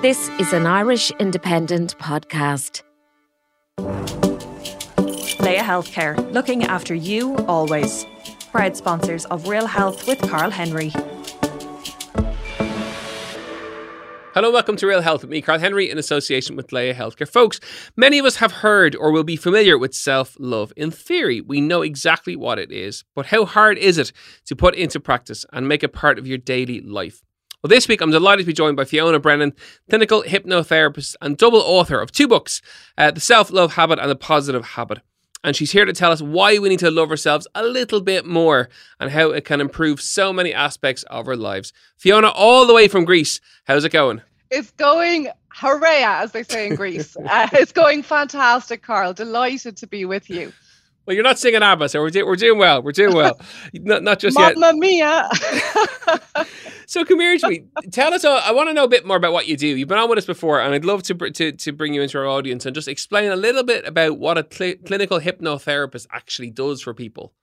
This is an Irish Independent podcast. Laya Healthcare, looking after you always. Proud sponsors of Real Health with Carl Henry. Hello, welcome to Real Health with me, Carl Henry, in association with Laya Healthcare. Folks, many of us have heard or will be familiar with self love. In theory, we know exactly what it is, but how hard is it to put into practice and make it part of your daily life? Well, this week I'm delighted to be joined by Fiona Brennan, clinical hypnotherapist and double author of two books, uh, The Self Love Habit and The Positive Habit. And she's here to tell us why we need to love ourselves a little bit more and how it can improve so many aspects of our lives. Fiona, all the way from Greece, how's it going? It's going hooray, as they say in Greece. uh, it's going fantastic, Carl. Delighted to be with you. Well, you're not singing ABBA, so we're, do- we're doing well. We're doing well. not, not just Mamma yet. mia. So come here to me. Tell us. uh, I want to know a bit more about what you do. You've been on with us before, and I'd love to br- to to bring you into our audience and just explain a little bit about what a cl- clinical hypnotherapist actually does for people.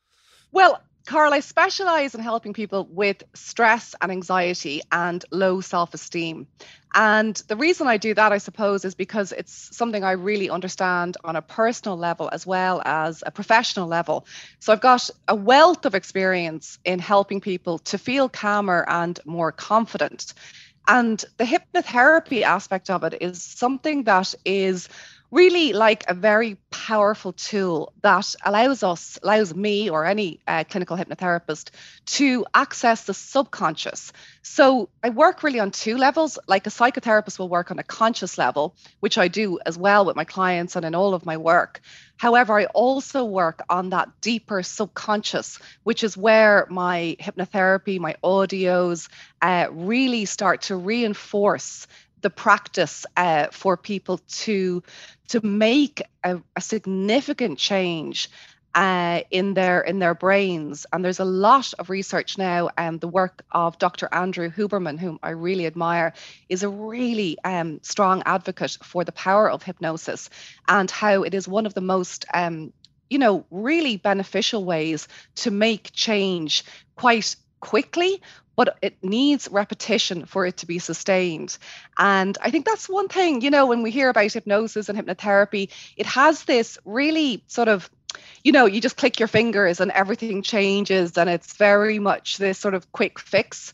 well, Carl, I specialize in helping people with stress and anxiety and low self esteem. And the reason I do that, I suppose, is because it's something I really understand on a personal level as well as a professional level. So I've got a wealth of experience in helping people to feel calmer and more confident. And the hypnotherapy aspect of it is something that is really like a very powerful tool that allows us, allows me or any uh, clinical hypnotherapist to access the subconscious. So I work really on two levels. Like a psychotherapist will work on a conscious level, which I do as well with my clients and in all of my work. However, I also work on that deeper subconscious, which is where my hypnotherapy, my audios uh, really start to reinforce the practice uh, for people to to make a, a significant change uh, in their in their brains. And there's a lot of research now, and the work of Dr. Andrew Huberman, whom I really admire, is a really um, strong advocate for the power of hypnosis and how it is one of the most um, you know really beneficial ways to make change quite quickly but it needs repetition for it to be sustained. And I think that's one thing, you know, when we hear about hypnosis and hypnotherapy, it has this really sort of you know, you just click your fingers and everything changes, and it's very much this sort of quick fix.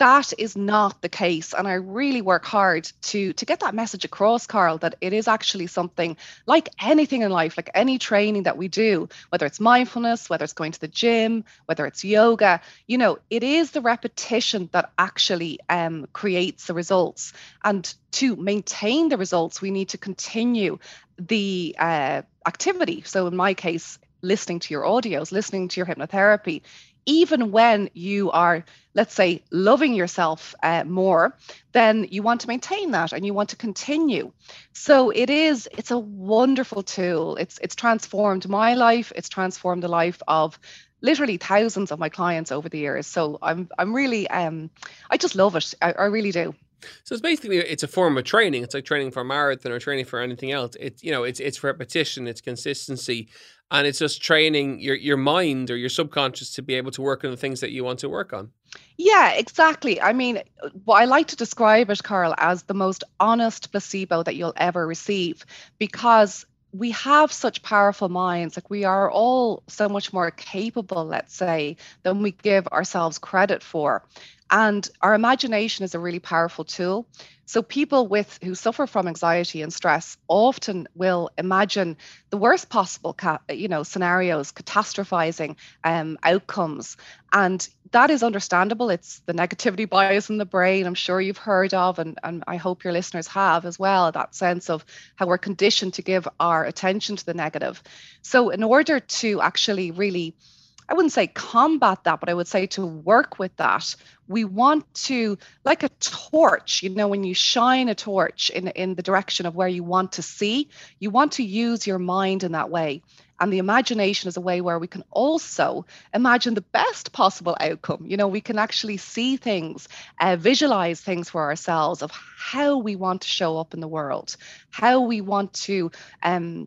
That is not the case, and I really work hard to to get that message across, Carl. That it is actually something like anything in life, like any training that we do, whether it's mindfulness, whether it's going to the gym, whether it's yoga. You know, it is the repetition that actually um, creates the results, and to maintain the results, we need to continue the uh, activity. So, in my case, listening to your audios, listening to your hypnotherapy, even when you are, let's say, loving yourself uh, more, then you want to maintain that and you want to continue. So it is, it's a wonderful tool. It's it's transformed my life. It's transformed the life of literally thousands of my clients over the years. So I'm I'm really um I just love it. I, I really do. So it's basically it's a form of training. It's like training for a marathon or training for anything else. It's you know it's it's repetition, it's consistency, and it's just training your your mind or your subconscious to be able to work on the things that you want to work on. Yeah, exactly. I mean, what I like to describe it, Carl, as the most honest placebo that you'll ever receive because we have such powerful minds. Like we are all so much more capable, let's say, than we give ourselves credit for. And our imagination is a really powerful tool. So people with who suffer from anxiety and stress often will imagine the worst possible, ca- you know, scenarios, catastrophizing um, outcomes, and that is understandable. It's the negativity bias in the brain. I'm sure you've heard of, and, and I hope your listeners have as well. That sense of how we're conditioned to give our attention to the negative. So in order to actually really I wouldn't say combat that, but I would say to work with that. We want to, like a torch, you know, when you shine a torch in, in the direction of where you want to see, you want to use your mind in that way. And the imagination is a way where we can also imagine the best possible outcome. You know, we can actually see things, uh, visualize things for ourselves of how we want to show up in the world, how we want to um,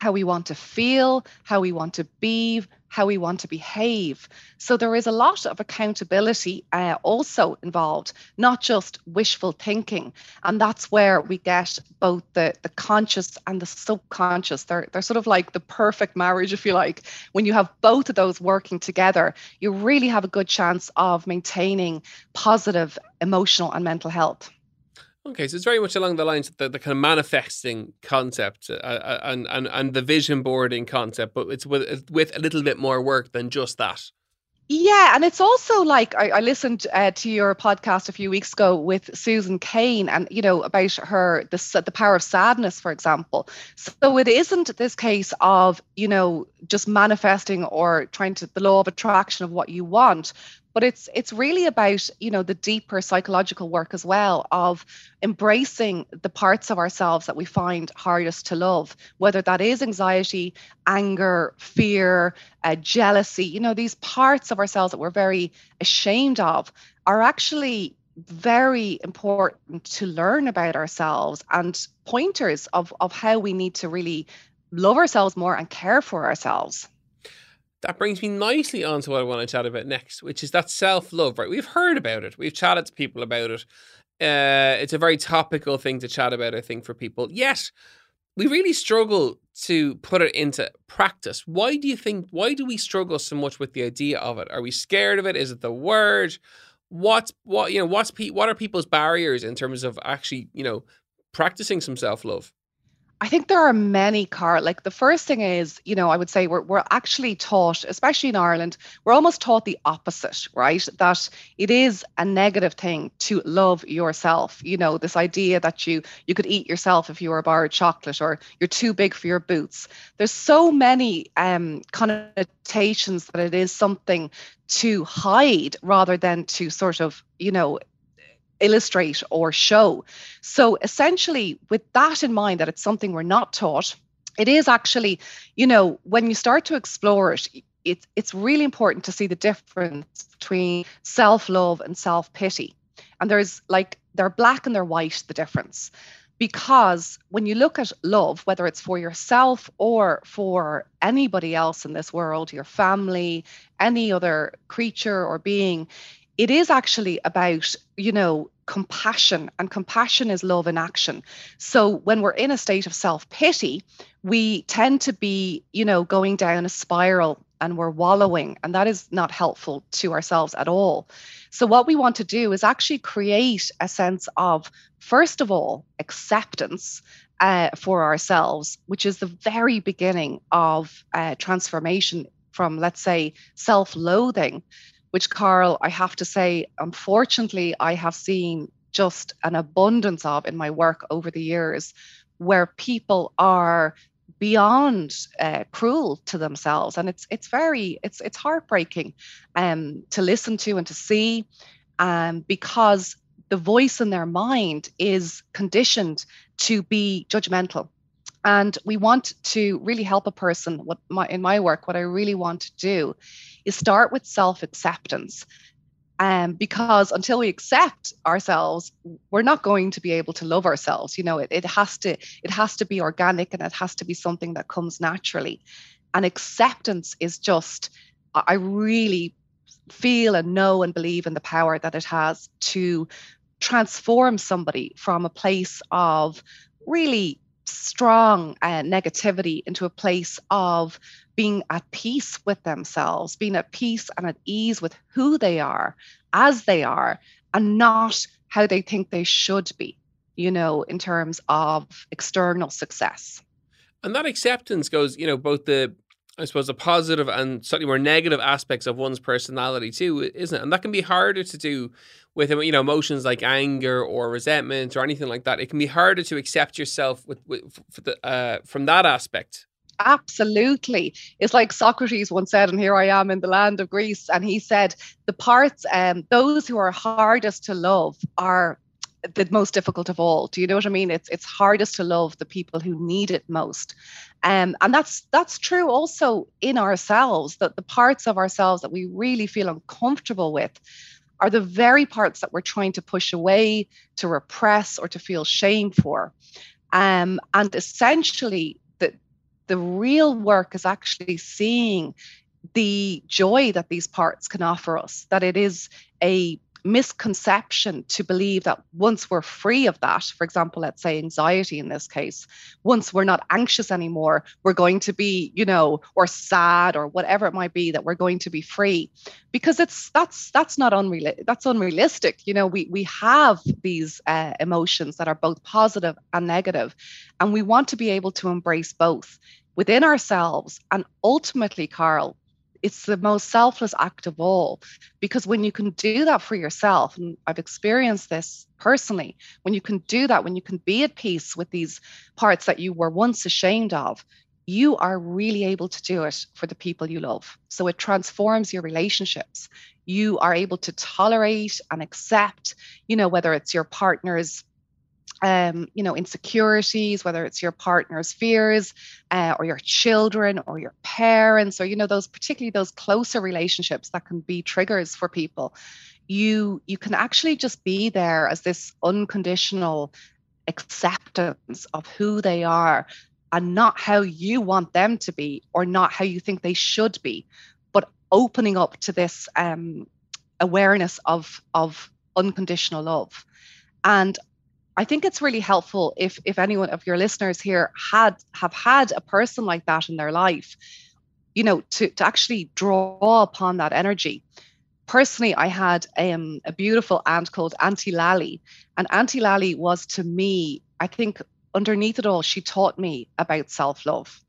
how we want to feel, how we want to be, how we want to behave. So there is a lot of accountability uh, also involved, not just wishful thinking. And that's where we get both the, the conscious and the subconscious. They're, they're sort of like the perfect marriage, if you like. When you have both of those working together, you really have a good chance of maintaining positive emotional and mental health. Okay, so it's very much along the lines of the, the kind of manifesting concept uh, uh, and, and and the vision boarding concept, but it's with with a little bit more work than just that. Yeah, and it's also like I, I listened uh, to your podcast a few weeks ago with Susan Cain, and you know about her the the power of sadness, for example. So it isn't this case of you know just manifesting or trying to the law of attraction of what you want, but it's it's really about you know the deeper psychological work as well of embracing the parts of ourselves that we find hardest to love whether that is anxiety anger fear uh, jealousy you know these parts of ourselves that we're very ashamed of are actually very important to learn about ourselves and pointers of of how we need to really love ourselves more and care for ourselves that brings me nicely on to what I want to chat about next, which is that self love, right? We've heard about it, we've chatted to people about it. Uh, it's a very topical thing to chat about, I think, for people. Yet, we really struggle to put it into practice. Why do you think, why do we struggle so much with the idea of it? Are we scared of it? Is it the word? What's, what, you know, what's, what are people's barriers in terms of actually, you know, practicing some self love? I think there are many Carl. Like the first thing is, you know, I would say we're we're actually taught, especially in Ireland, we're almost taught the opposite, right? That it is a negative thing to love yourself. You know, this idea that you you could eat yourself if you were a bar of chocolate, or you're too big for your boots. There's so many um, connotations that it is something to hide rather than to sort of, you know, illustrate or show. So essentially, with that in mind, that it's something we're not taught, it is actually, you know, when you start to explore it, it's it's really important to see the difference between self-love and self-pity. And there's like they're black and they're white, the difference. Because when you look at love, whether it's for yourself or for anybody else in this world, your family, any other creature or being, it is actually about, you know, compassion, and compassion is love in action. So when we're in a state of self pity, we tend to be, you know, going down a spiral and we're wallowing, and that is not helpful to ourselves at all. So, what we want to do is actually create a sense of, first of all, acceptance uh, for ourselves, which is the very beginning of uh, transformation from, let's say, self loathing which, Carl, I have to say, unfortunately, I have seen just an abundance of in my work over the years where people are beyond uh, cruel to themselves. And it's it's very it's it's heartbreaking um to listen to and to see um because the voice in their mind is conditioned to be judgmental and we want to really help a person what my in my work what i really want to do is start with self acceptance. Um, because until we accept ourselves, we're not going to be able to love ourselves. You know, it, it has to it has to be organic and it has to be something that comes naturally. And acceptance is just, I really feel and know and believe in the power that it has to transform somebody from a place of really strong uh, negativity into a place of being at peace with themselves, being at peace and at ease with who they are as they are, and not how they think they should be, you know, in terms of external success. And that acceptance goes, you know, both the I suppose the positive and slightly more negative aspects of one's personality too, isn't it? And that can be harder to do with you know emotions like anger or resentment or anything like that. It can be harder to accept yourself with, with the, uh, from that aspect. Absolutely, it's like Socrates once said, and here I am in the land of Greece, and he said the parts, um, those who are hardest to love are the most difficult of all. Do you know what I mean? It's it's hardest to love the people who need it most. Um, and that's that's true also in ourselves, that the parts of ourselves that we really feel uncomfortable with are the very parts that we're trying to push away, to repress, or to feel shame for. Um, and essentially, the the real work is actually seeing the joy that these parts can offer us, that it is a misconception to believe that once we're free of that, for example, let's say anxiety in this case, once we're not anxious anymore, we're going to be, you know, or sad or whatever it might be, that we're going to be free. Because it's that's that's not unreal that's unrealistic. You know, we we have these uh, emotions that are both positive and negative, and we want to be able to embrace both within ourselves and ultimately, Carl, it's the most selfless act of all. Because when you can do that for yourself and i've experienced this personally when you can do that when you can be at peace with these parts that you were once ashamed of you are really able to do it for the people you love. So it transforms your relationships. You are able to tolerate and accept you know whether it's your partner's um, you know, insecurities, whether it's your partner's fears uh, or your children or your parents, or, you know, those particularly those closer relationships that can be triggers for people, you you can actually just be there as this unconditional acceptance of who they are and not how you want them to be or not how you think they should be, but opening up to this um, awareness of of unconditional love. And I think it's really helpful if if anyone of your listeners here had have had a person like that in their life, you know, to to actually draw upon that energy. Personally, I had um, a beautiful aunt called Auntie Lally, and Auntie Lally was to me, I think, underneath it all, she taught me about self love,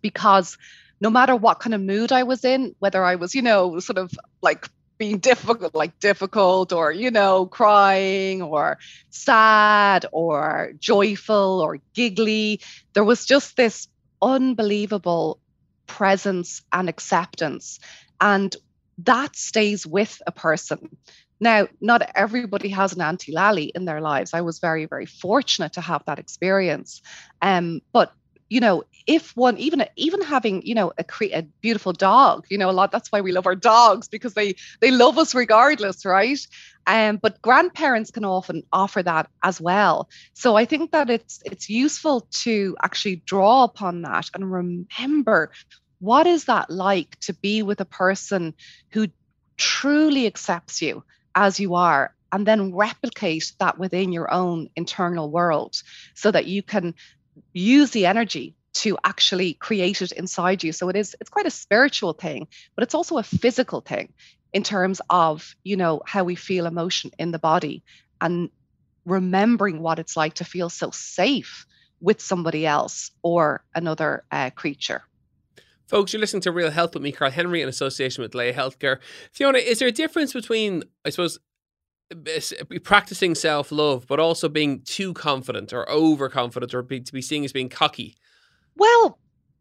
because no matter what kind of mood I was in, whether I was, you know, sort of like being difficult, like difficult, or, you know, crying, or sad, or joyful, or giggly. There was just this unbelievable presence and acceptance. And that stays with a person. Now, not everybody has an Auntie Lally in their lives. I was very, very fortunate to have that experience. Um, but you know if one even even having you know a, cre- a beautiful dog you know a lot that's why we love our dogs because they they love us regardless right? Um but grandparents can often offer that as well. So i think that it's it's useful to actually draw upon that and remember what is that like to be with a person who truly accepts you as you are and then replicate that within your own internal world so that you can use the energy to actually create it inside you so it is it's quite a spiritual thing but it's also a physical thing in terms of you know how we feel emotion in the body and remembering what it's like to feel so safe with somebody else or another uh, creature Folks, you're listening to Real Health with me, Carl Henry, in association with Laya Healthcare. Fiona, is there a difference between, I suppose, practicing self love, but also being too confident or overconfident or be, to be seen as being cocky? Well,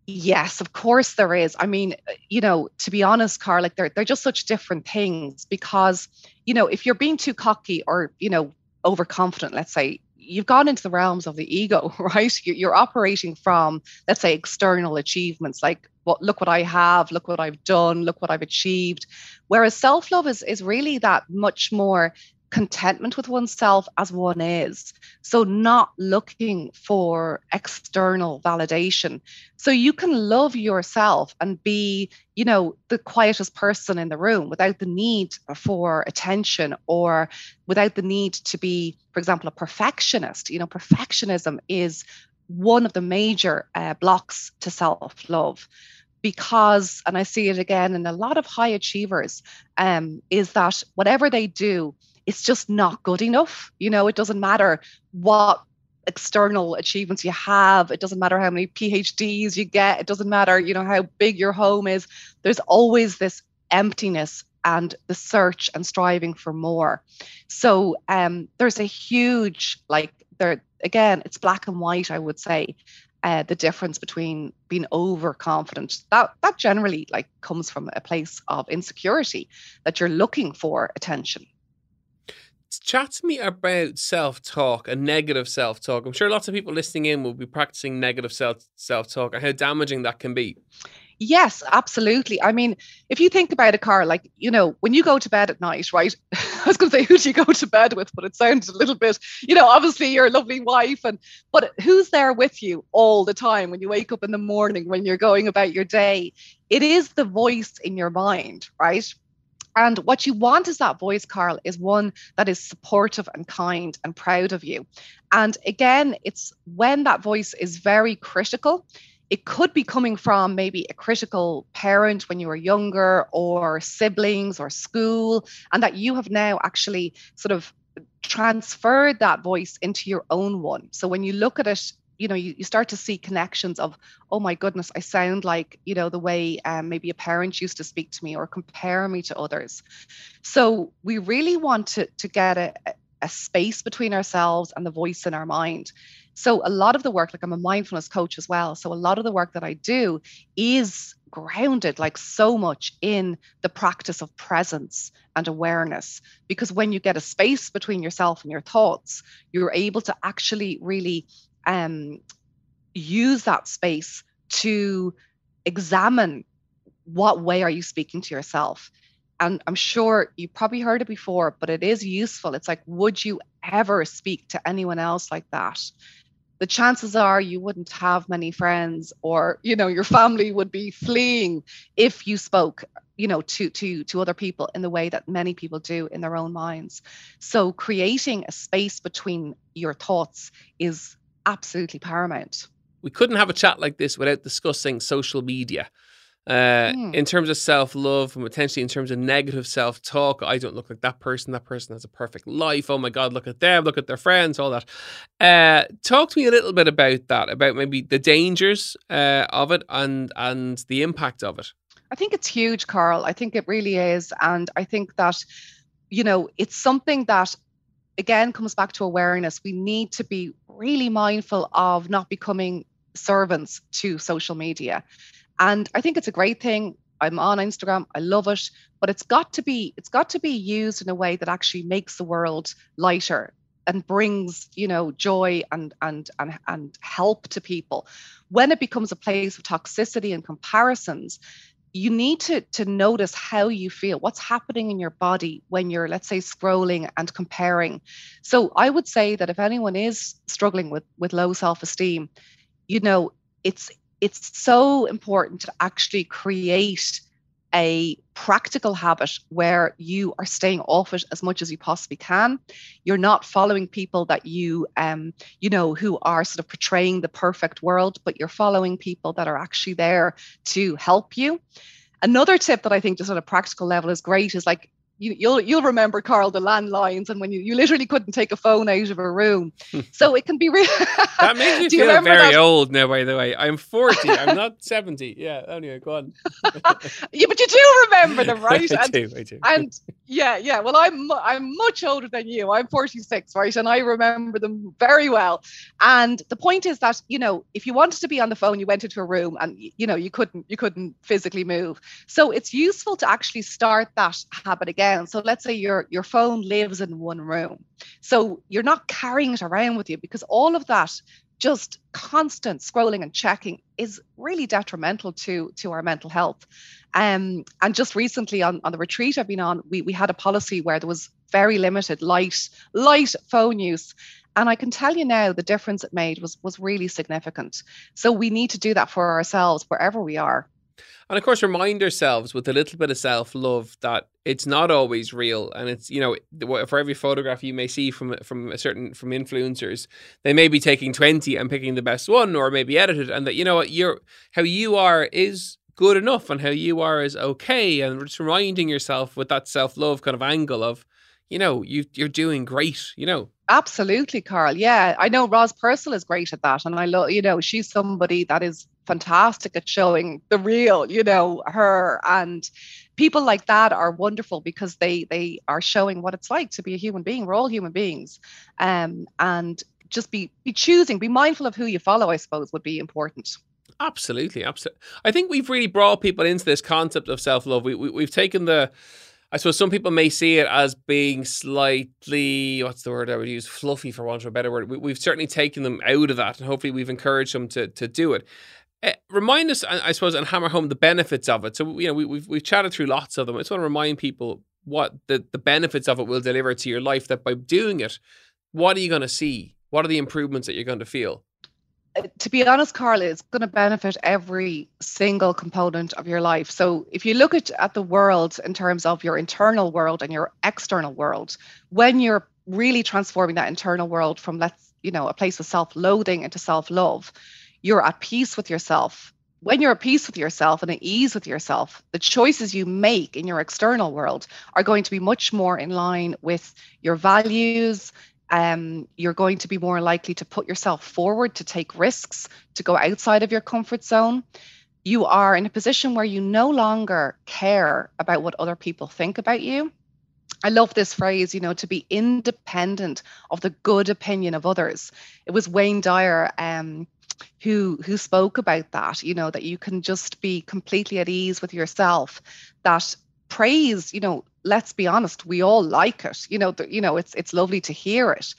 yes, of course there is. I mean, uh, you know, to be honest, Carl, like they're they're just such different things because, you know, if you're being too cocky or you know overconfident, let's say, you've gone into the realms of the ego, right? You're operating from, let's say, external achievements like what look what I have, look what I've done, look what I've achieved. Whereas self-love is is really that much more contentment with oneself as one is. So, not looking for external validation. So, you can love yourself and be, you know, the quietest person in the room without the need for attention or without the need to be, for example, a perfectionist. You know, perfectionism is one of the major uh, blocks to self love because and i see it again in a lot of high achievers um, is that whatever they do it's just not good enough. You know, it doesn't matter what external achievements you have. It doesn't matter how many PhDs you get. It doesn't matter, you know, how big your home is. There's always this emptiness and the search and striving for more. So um, there's a huge, like, there again, it's black and white, I would say. Uh, the difference between being overconfident that that generally like comes from a place of insecurity that you're looking for attention chat to me about self talk and negative self talk. I'm sure lots of people listening in will be practicing negative self self talk and how damaging that can be. Yes, absolutely. I mean, if you think about a car, like, you know, when you go to bed at night, right? I was going to say, who do you go to bed with? But it sounds a little bit, you know, obviously your lovely wife, and but who's there with you all the time when you wake up in the morning, when you're going about your day? It is the voice in your mind, right? And what you want is that voice, Carl, is one that is supportive and kind and proud of you. And again, it's when that voice is very critical it could be coming from maybe a critical parent when you were younger or siblings or school and that you have now actually sort of transferred that voice into your own one so when you look at it you know you, you start to see connections of oh my goodness i sound like you know the way um, maybe a parent used to speak to me or compare me to others so we really want to to get a, a space between ourselves and the voice in our mind so a lot of the work, like I'm a mindfulness coach as well. So a lot of the work that I do is grounded like so much in the practice of presence and awareness because when you get a space between yourself and your thoughts you're able to actually really um, use that space to examine what way are you speaking to yourself? And i'm sure you probably heard it before but it is useful. It's like would you ever speak to anyone else like that? The chances are you wouldn't have many friends or you know your family would be fleeing if you spoke you know to to to other people in the way that many people do in their own minds. So creating a space between your thoughts is absolutely paramount we couldn't have a chat like this without discussing social media uh, mm. in terms of self love and potentially in terms of negative self talk. I don't look like that person. That person has a perfect life. Oh my God, look at them, look at their friends, all that. Uh, talk to me a little bit about that, about maybe the dangers uh, of it and and the impact of it. I think it's huge, Carl. I think it really is. And I think that, you know, it's something that again comes back to awareness. We need to be really mindful of not becoming servants to social media and I think it's a great thing. I'm on Instagram. I love it, but it's got to be it's got to be used in a way that actually makes the world lighter and brings you know joy and and and and help to people. When it becomes a place of toxicity and comparisons, you need to to notice how you feel what's happening in your body when you're let's say scrolling and comparing. So i would say that if anyone is struggling with with low self-esteem you know it's it's so important to actually create a practical habit where you are staying off it as much as you possibly can. You're not following people that you um you know who are sort of portraying the perfect world but you're following people that are actually there to help you. Another tip that i think just on a practical level is great is like you, you'll you'll remember Carl the landlines and when you, you literally couldn't take a phone out of a room. So it can be really That makes me feel very that? old now, by the way. I'm 40. I'm not 70. Yeah, anyway, go on. yeah, but you do remember them, right? I and, do, I do. And yeah, yeah. Well, I'm I'm much older than you. I'm 46, right? And I remember them very well. And the point is that, you know, if you wanted to be on the phone, you went into a room and you know, you couldn't you couldn't physically move. So it's useful to actually start that habit again down. So let's say your your phone lives in one room. So you're not carrying it around with you because all of that just constant scrolling and checking is really detrimental to to our mental health. Um, and just recently on, on the retreat I've been on, we, we had a policy where there was very limited light light phone use. And I can tell you now the difference it made was was really significant. So we need to do that for ourselves wherever we are. And of course, remind ourselves with a little bit of self love that it's not always real, and it's you know for every photograph you may see from from a certain from influencers, they may be taking twenty and picking the best one, or maybe edited, and that you know what you're how you are is good enough, and how you are is okay, and just reminding yourself with that self love kind of angle of, you know, you you're doing great, you know. Absolutely, Carl. Yeah, I know Roz Purcell is great at that, and I love you know she's somebody that is fantastic at showing the real, you know, her and people like that are wonderful because they they are showing what it's like to be a human being. We're all human beings. Um, and just be be choosing, be mindful of who you follow, I suppose, would be important. Absolutely, absolutely. I think we've really brought people into this concept of self love. We, we we've taken the I suppose some people may see it as being slightly, what's the word I would use, fluffy for want of a better word. We, have certainly taken them out of that, and hopefully we've encouraged them to to do it Uh, remind us, I suppose, and hammer home the benefits of it. So, you know, we, we've we've chatted through lots of them. I just want to remind people what the, the benefits of it will deliver to your life. That by doing it, what are you going to see? What are the improvements that you're going to feel? Uh, to be honest, Carla, it's going to benefit every single component of your life. So if you look at, at the world in terms of your internal world and your external world, when you're really transforming that internal world from let's, you know, a place of self-loathing into self-love, you're at peace with yourself. When you're at peace with yourself and at ease with yourself, the choices you make in your external world are going to be much more in line with your values, um, you're going to be more likely to put yourself forward, to take risks, to go outside of your comfort zone. You are in a position where you no longer care about what other people think about you. I love this phrase, you know, to be independent of the good opinion of others. It was Wayne Dyer um, who who spoke about that, you know, that you can just be completely at ease with yourself, that praise, you know, let's be honest, we all like it. You know, the, you know, it's it's lovely to hear it,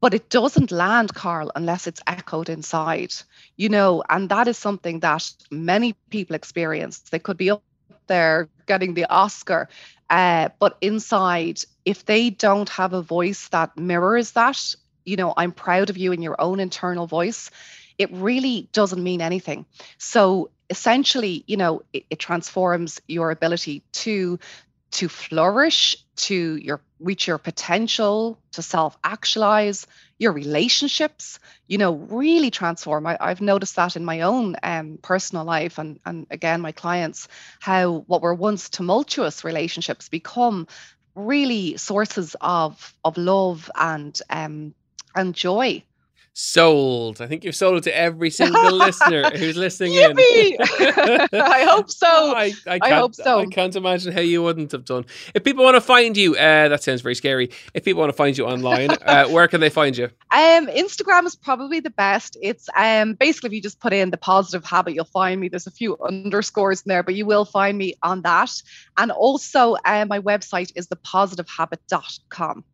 but it doesn't land, Carl, unless it's echoed inside. You know, and that is something that many people experience. They could be up there getting the Oscar, uh, but inside, if they don't have a voice that mirrors that, you know, I'm proud of you in your own internal voice. It really doesn't mean anything. So essentially, you know, it, it transforms your ability to to flourish, to your reach your potential, to self-actualize, your relationships, you know, really transform. I, have noticed that in my own um, personal life and and again my clients, how what were once tumultuous relationships become really sources of of love and um and joy sold. I think you've sold it to every single listener who's listening in. I hope so. I, I, I, hope so. I can't imagine how you wouldn't have done. If people want to find you, uh, that sounds very scary. If people want to find you online, uh, where can they find you? Um, Instagram is probably the best. It's um basically if you just put in the positive habit, you'll find me. There's a few underscores in there, but you will find me on that. And also, uh, my website is thepositivehabit.com.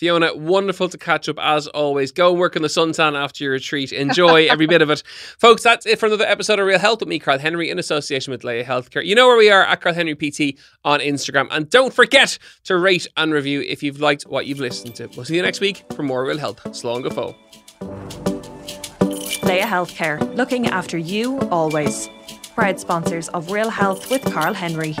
Fiona, wonderful to catch up as always. Go and work in the suntan after your retreat. Enjoy every bit of it. Folks, that's it for another episode of Real Health with me, Carl Henry, in association with Laya Healthcare. You know where we are at Carl Henry PT on Instagram. And don't forget to rate and review if you've liked what you've listened to. We'll see you next week for more Real Health. Slán go fóill. Laya Healthcare, looking after you always. Proud sponsors of Real Health with Carl Henry.